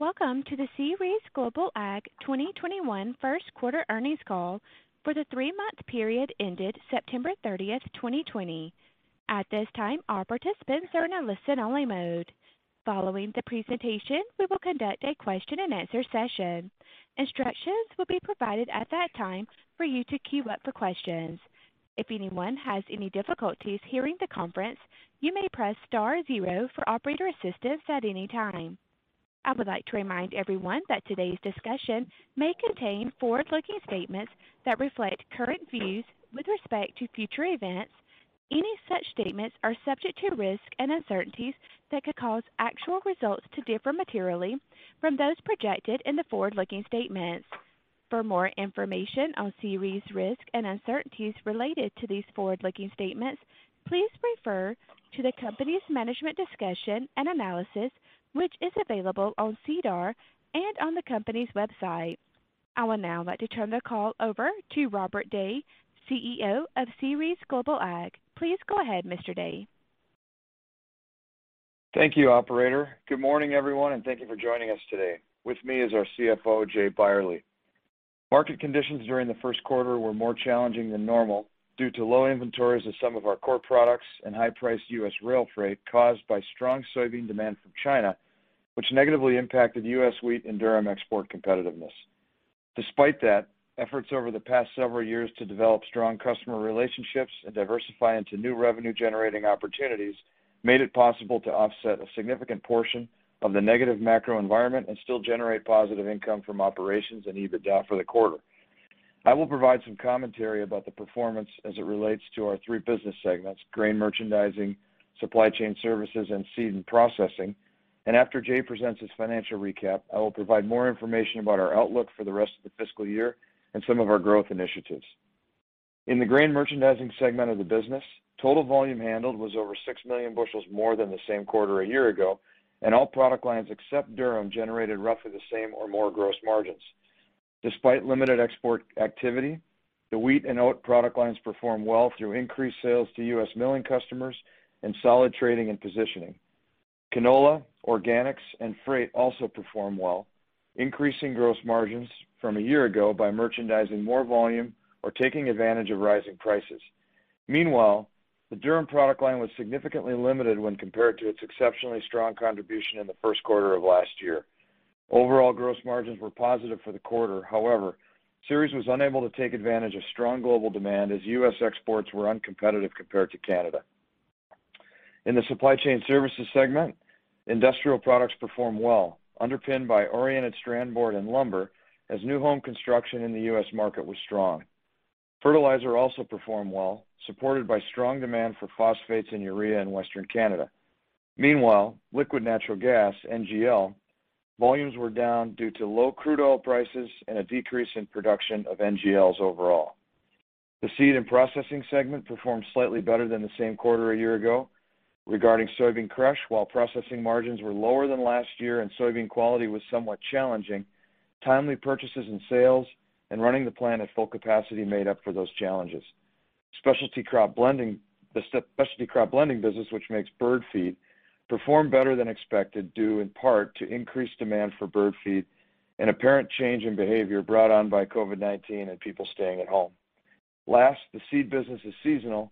Welcome to the Ceres Global Ag 2021 first quarter earnings call for the three-month period ended September 30th, 2020. At this time, all participants are in a listen-only mode. Following the presentation, we will conduct a question-and-answer session. Instructions will be provided at that time for you to queue up for questions. If anyone has any difficulties hearing the conference, you may press star zero for operator assistance at any time. I would like to remind everyone that today's discussion may contain forward-looking statements that reflect current views with respect to future events. Any such statements are subject to risks and uncertainties that could cause actual results to differ materially from those projected in the forward-looking statements. For more information on Ceres risks and uncertainties related to these forward-looking statements, please refer to the company's management discussion and analysis, which is available on SEDAR and on the company's website. I would now like to turn the call over to Robert Day, CEO of Ceres Global Ag. Please go ahead, Mr. Day. Thank you, operator. Good morning, everyone, and thank you for joining us today. With me is our CFO, Jay Byerley. Market conditions during the first quarter were more challenging than normal due to low inventories of some of our core products and high-priced U.S. rail freight caused by strong soybean demand from China, which negatively impacted U.S. wheat and durum export competitiveness. Despite that, efforts over the past several years to develop strong customer relationships and diversify into new revenue-generating opportunities made it possible to offset a significant portion of the negative macro environment and still generate positive income from operations and EBITDA for the quarter. I will provide some commentary about the performance as it relates to our three business segments, grain merchandising, supply chain services, and seed and processing. And after Jay presents his financial recap, I will provide more information about our outlook for the rest of the fiscal year and some of our growth initiatives. In the grain merchandising segment of the business, total volume handled was over 6 million bushels more than the same quarter a year ago, and all product lines except durum generated roughly the same or more gross margins. Despite limited export activity, the wheat and oat product lines performed well through increased sales to U.S. milling customers and solid trading and positioning. Canola, organics, and freight also performed well, increasing gross margins from a year ago by merchandising more volume or taking advantage of rising prices. Meanwhile, the durum product line was significantly limited when compared to its exceptionally strong contribution in the first quarter of last year. Overall gross margins were positive for the quarter. However, Ceres was unable to take advantage of strong global demand as U.S. exports were uncompetitive compared to Canada. In the supply chain services segment, industrial products performed well, underpinned by oriented strand board and lumber as new home construction in the U.S. market was strong. Fertilizer also performed well, supported by strong demand for phosphates and urea in Western Canada. Meanwhile, liquid natural gas, NGL, volumes were down due to low crude oil prices and a decrease in production of NGLs overall. The seed and processing segment performed slightly better than the same quarter a year ago. Regarding soybean crush, while processing margins were lower than last year and soybean quality was somewhat challenging, timely purchases and sales and running the plant at full capacity made up for those challenges. Specialty crop blending the specialty crop blending business, which makes bird feed, performed better than expected, due in part to increased demand for bird feed and apparent change in behavior brought on by COVID-19 and people staying at home. Last, the seed business is seasonal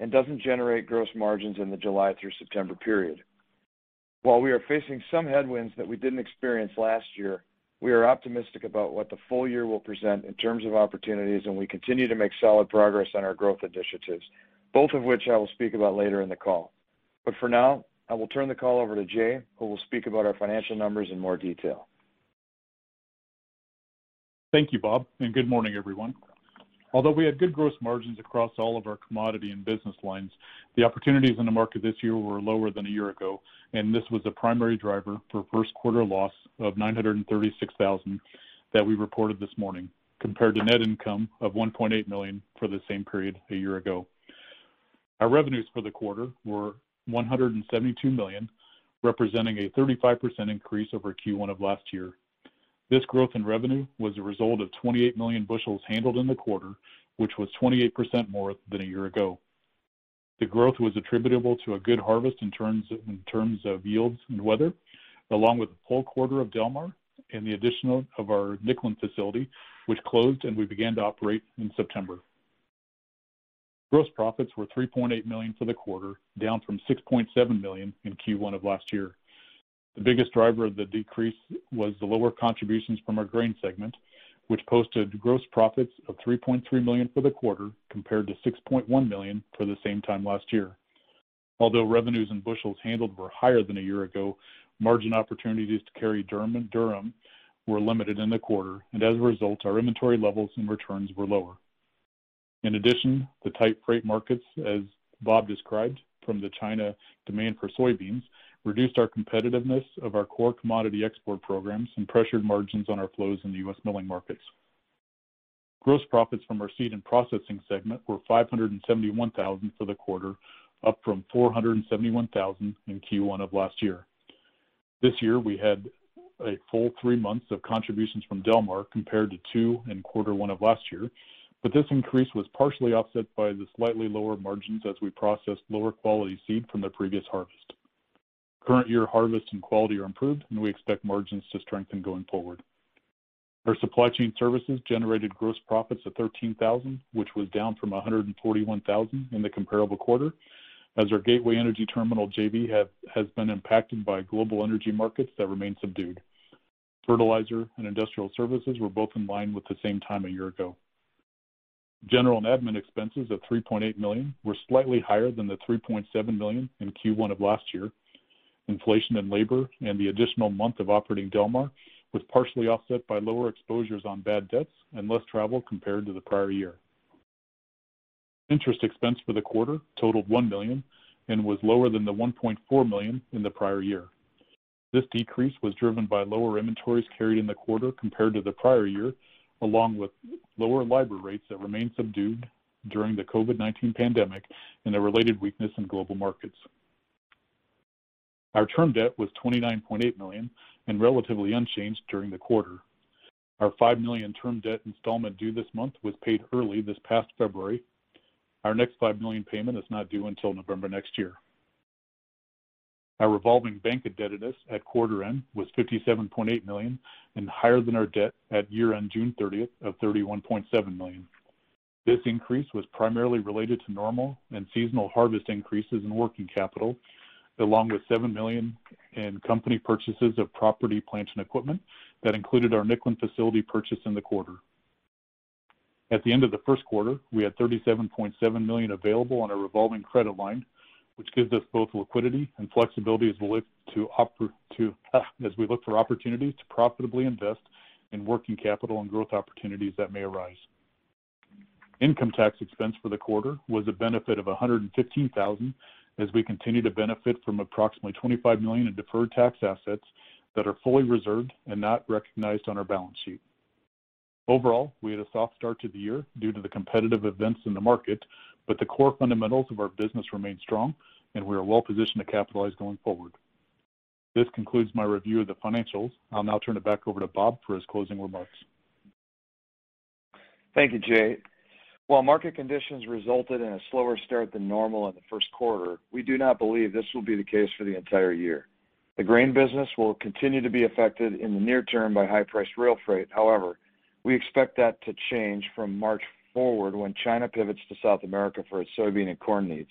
and doesn't generate gross margins in the July through September period. While we are facing some headwinds that we didn't experience last year, we are optimistic about what the full year will present in terms of opportunities, and we continue to make solid progress on our growth initiatives, both of which I will speak about later in the call. But For now, I will turn the call over to Jay, who will speak about our financial numbers in more detail. Thank you, Bob, and good morning, everyone. Although we had good gross margins across all of our commodity and business lines, the opportunities in the market this year were lower than a year ago, and this was the primary driver for first quarter loss of $936,000 that we reported this morning, compared to net income of $1.8 million for the same period a year ago. Our revenues for the quarter were $172 million, representing a 35% increase over Q1 of last year. This growth in revenue was a result of 28 million bushels handled in the quarter, which was 28% more than a year ago. The growth was attributable to a good harvest in terms of yields and weather, along with a full quarter of Delmar and the addition of our Nicklin facility, which closed and we began to operate in September. Gross profits were 3.8 million for the quarter, down from 6.7 million in Q1 of last year. The biggest driver of the decrease was the lower contributions from our grain segment, which posted gross profits of 3.3 million for the quarter, compared to 6.1 million for the same time last year. Although revenues and bushels handled were higher than a year ago, margin opportunities to carry durum were limited in the quarter, and as a result, our inventory levels and returns were lower. In addition, the tight freight markets, as Bob described, from the China demand for soybeans, reduced our competitiveness of our core commodity export programs and pressured margins on our flows in the U.S. milling markets. Gross profits from our seed and processing segment were 571,000 for the quarter, up from 471,000 in Q1 of last year. This year, we had a full three months of contributions from Delmar compared to two in quarter one of last year, but this increase was partially offset by the slightly lower margins as we processed lower quality seed from the previous harvest. Current year harvest and quality are improved, and we expect margins to strengthen going forward. Our supply chain services generated gross profits of 13,000, which was down from 141,000 in the comparable quarter, as our Gateway Energy Terminal JV has been impacted by global energy markets that remain subdued. Fertilizer and industrial services were both in line with the same time a year ago. General and admin expenses of 3.8 million were slightly higher than the 3.7 million in Q1 of last year. Inflation in labor and the additional month of operating Delmar was partially offset by lower exposures on bad debts and less travel compared to the prior year. Interest expense for the quarter totaled 1 million and was lower than the 1.4 million in the prior year. This decrease was driven by lower inventories carried in the quarter compared to the prior year, along with lower LIBOR rates that remained subdued during the COVID-19 pandemic and a related weakness in global markets. Our term debt was 29.8 million and relatively unchanged during the quarter. Our 5 million term debt installment due this month was paid early this past February. Our next 5 million payment is not due until November next year. Our revolving bank indebtedness at quarter end was 57.8 million and higher than our debt at year-end June 30th of 31.7 million. This increase was primarily related to normal and seasonal harvest increases in working capital, along with 7 million in company purchases of property, plant, and equipment that included our Nicklin facility purchase in the quarter. At the end of the first quarter, we had 37.7 million available on our revolving credit line, which gives us both liquidity and flexibility as we look for opportunities to profitably invest in working capital and growth opportunities that may arise. Income tax expense for the quarter was a benefit of $115,000 as we continue to benefit from approximately 25 million in deferred tax assets that are fully reserved and not recognized on our balance sheet. Overall, we had a soft start to the year due to the competitive events in the market, but the core fundamentals of our business remain strong, and we are well positioned to capitalize going forward. This concludes my review of the financials. I'll now turn it back over to Bob for his closing remarks. Thank you, Jay. While market conditions resulted in a slower start than normal in the first quarter, we do not believe this will be the case for the entire year. The grain business will continue to be affected in the near term by high-priced rail freight. However, we expect that to change from March forward when China pivots to South America for its soybean and corn needs.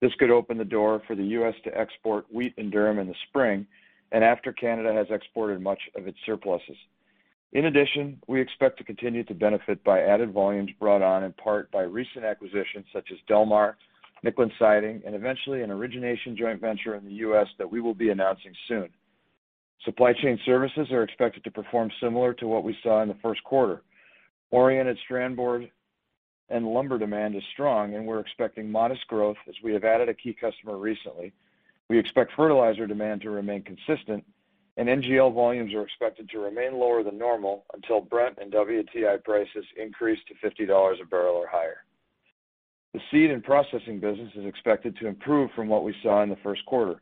This could open the door for the U.S. to export wheat and durum in the spring and after Canada has exported much of its surpluses. In addition, we expect to continue to benefit by added volumes brought on in part by recent acquisitions such as Delmar, Nicklin Siding, and eventually an origination joint venture in the U.S. that we will be announcing soon. Supply chain services are expected to perform similar to what we saw in the first quarter. Oriented strand board and lumber demand is strong, and we're expecting modest growth as we have added a key customer recently. We expect fertilizer demand to remain consistent, and NGL volumes are expected to remain lower than normal until Brent and WTI prices increase to $50 a barrel or higher. The seed and processing business is expected to improve from what we saw in the first quarter.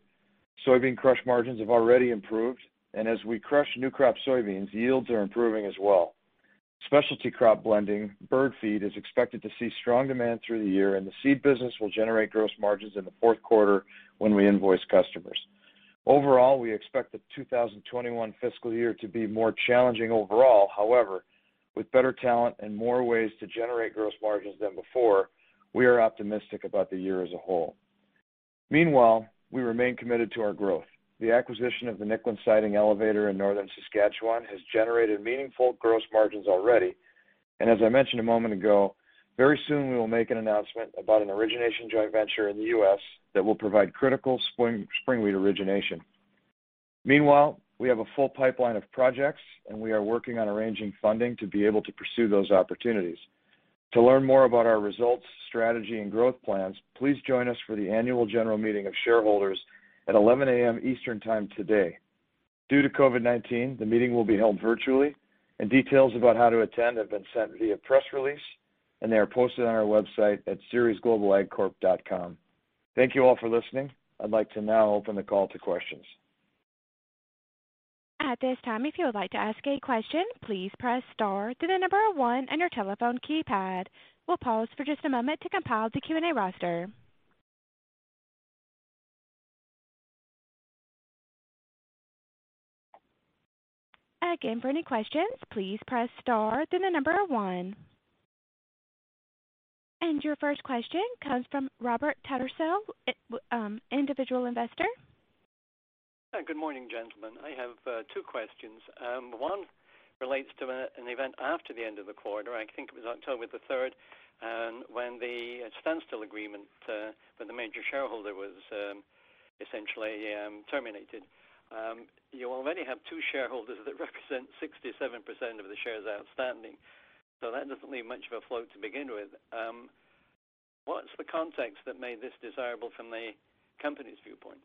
Soybean crush margins have already improved, and as we crush new crop soybeans, yields are improving as well. Specialty crop blending, bird feed, is expected to see strong demand through the year, and the seed business will generate gross margins in the fourth quarter when we invoice customers. Overall, we expect the 2021 fiscal year to be more challenging overall. However, with better talent and more ways to generate gross margins than before, we are optimistic about the year as a whole. Meanwhile, we remain committed to our growth. The acquisition of the Nicklin Siding elevator in northern Saskatchewan has generated meaningful gross margins already. And as I mentioned a moment ago, very soon we will make an announcement about an origination joint venture in the U.S. that will provide critical spring wheat origination. Meanwhile, we have a full pipeline of projects, and we are working on arranging funding to be able to pursue those opportunities. To learn more about our results, strategy, and growth plans, please join us for the annual general meeting of shareholders at 11 A.M. Eastern Time today. Due to COVID-19, the meeting will be held virtually, and details about how to attend have been sent via press release, and they are posted on our website at ceresglobalagcorp.com. Thank you all for listening. I'd like to now open the call to questions. At this time, if you would like to ask a question, please press star, then the number one on your telephone keypad. We'll pause for just a moment to compile the Q&A roster. Again, for any questions, please press star, then the number one. And your first question comes from Robert Tattersall, um, individual investor. Uh, good morning, gentlemen. I have uh, two questions. Um, one relates to uh, an event after the end of the quarter. I think it was October the 3rd, when the standstill agreement with the major shareholder was um, essentially terminated. You already have two shareholders that represent 67% of the shares outstanding, so that doesn't leave much of a float to begin with. Um, what's the context that made this desirable from the company's viewpoint?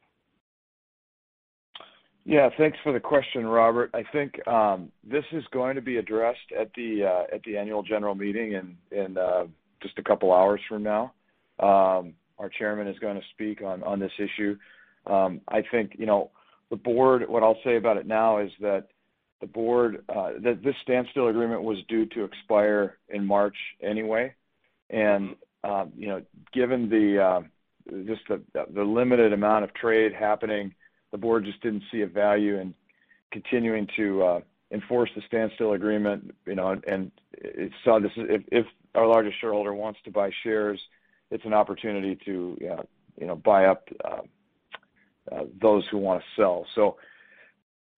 Yeah, thanks for the question, Robert. I think um, this is going to be addressed at the uh, at the annual general meeting in in uh, just a couple hours from now. Um, our chairman is going to speak on this issue. I think you know the board, what I'll say about it now is that Uh, this standstill agreement was due to expire in March anyway. And um, you know, given the uh, just the limited amount of trade happening, the board just didn't see a value in continuing to uh, enforce the standstill agreement, you know, and saw this, if our largest shareholder wants to buy shares, it's an opportunity to you know, buy up those who want to sell.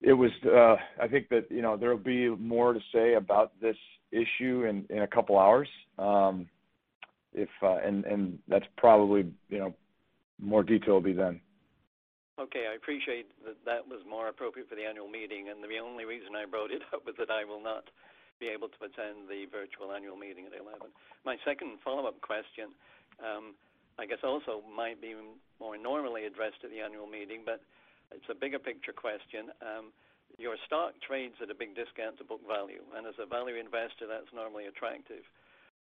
Uh, I think that you know there'll be more to say about this issue in in a couple hours. Um, uh, that's probably you know more detail will be then. Okay. I appreciate that that was more appropriate for the annual meeting, and the only reason I brought it up was that I will not be able to attend the virtual annual meeting at 11. My second follow-up question, um, I guess also might be more normally addressed at the annual meeting, but it's a bigger picture question. Um, your stock trades at a big discount to book value, and as a value investor, that's normally attractive.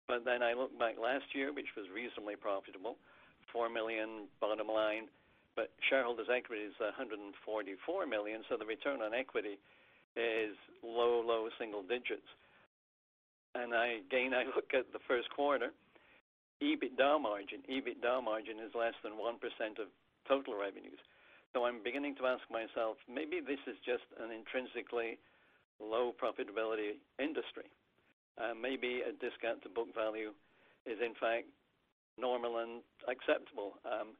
But then I look back last year, which was reasonably profitable, 4 million bottom line, but shareholders' equity is 144 million, so the return on equity is low low single digits. And I, again, I look at the first quarter, EBITDA margin. EBITDA margin is less than 1% of total revenues. I'm beginning to ask myself, maybe this is just an intrinsically low profitability industry. Uh, maybe a discount to book value is in fact normal and acceptable. Um,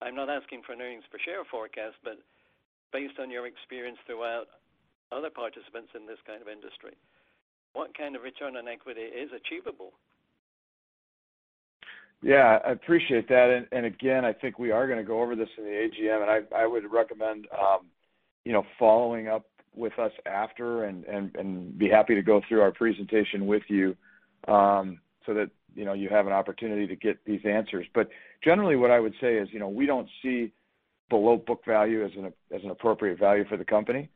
I'm not asking for an earnings per share forecast, but based on your experience throughout other participants in this kind of industry, what kind of return on equity is achievable? Yeah, I appreciate that. And again, I think we are going to go over this in the AGM, and I would recommend you know, following up with us after and be happy to go through our presentation with you. so that you know you have an opportunity to get these answers. But generally, what I would say is, you know, we don't see below book value as an as an appropriate value for the company.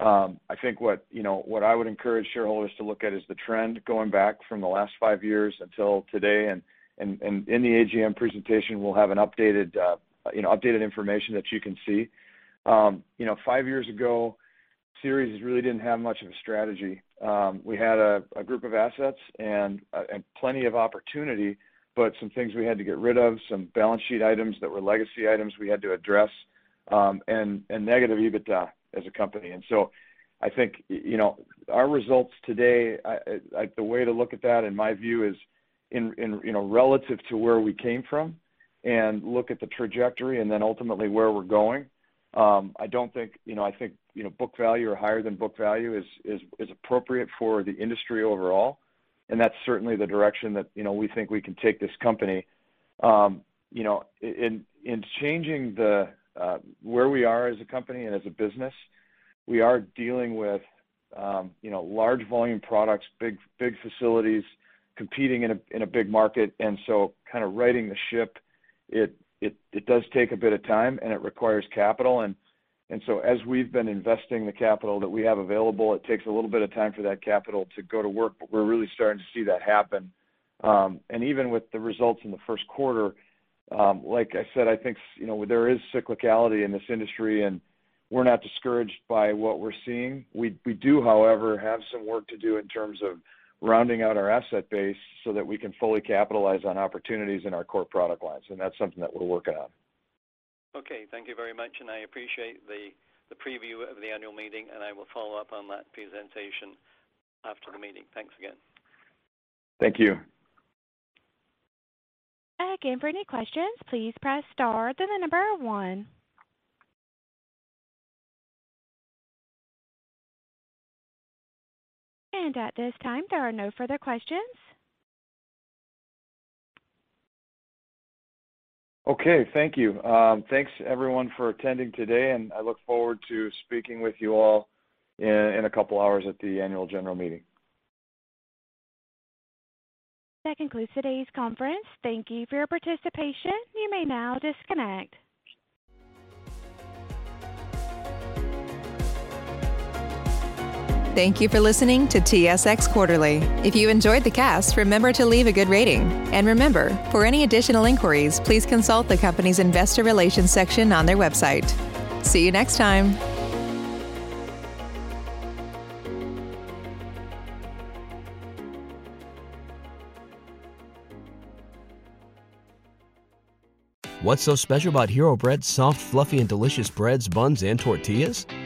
Um, I think what you know what I would encourage shareholders to look at is the trend going back from the last five years until today, and and, and in the AGM presentation we'll have an updated uh, you know updated information that you can see. Um, you know, five years ago, Ceres really didn't have much of a strategy. Um, we had a, a, group of assets and uh, and plenty of opportunity, but some things we had to get rid of, some balance sheet items that were legacy items we had to address, um, and and negative EBITDA as a company. And so I think, you know, our results today, I, I, the way to look at that in my view is in, in, you know, relative to where we came from and look at the trajectory and then ultimately where we're going. Um, I don't think, you know, I think, you know, book value or higher than book value is, is, is appropriate for the industry overall. And that's certainly the direction that, you know, we think we can take this company. Um, you know, in, in changing the, uh, where we are as a company and as a business, we are dealing with um, you know large volume products, big big facilities, competing in a in a big market, and so kind of righting the ship, it it it does take a bit of time and it requires capital and and so as we've been investing the capital that we have available, it takes a little bit of time for that capital to go to work, but we're really starting to see that happen. Um, and even with the results in the first quarter, um, like I said, I think you know there is cyclicality in this industry, and we're not discouraged by what we're seeing. We we do, however, have some work to do in terms of rounding out our asset base so that we can fully capitalize on opportunities in our core product lines, and that's something that we're working on. Okay, thank you very much, and I appreciate the the preview of the annual meeting, and I will follow up on that presentation after the meeting. Thanks again. Thank you. Again, for any questions, please press star, then the number one. At this time, there are no further questions. Okay, thank you. Um, thanks everyone for attending today, and I look forward to speaking with you all in, in a couple hours at the annual general meeting. That concludes today's conference. Thank you for your participation. You may now disconnect. Thank you for listening to TSX Quarterly. If you enjoyed the cast, remember to leave a good rating. And remember, for any additional inquiries, please consult the company's investor relations section on their website. See you next time. What's so special about Hero Bread's soft, fluffy, and delicious breads, buns, and tortillas?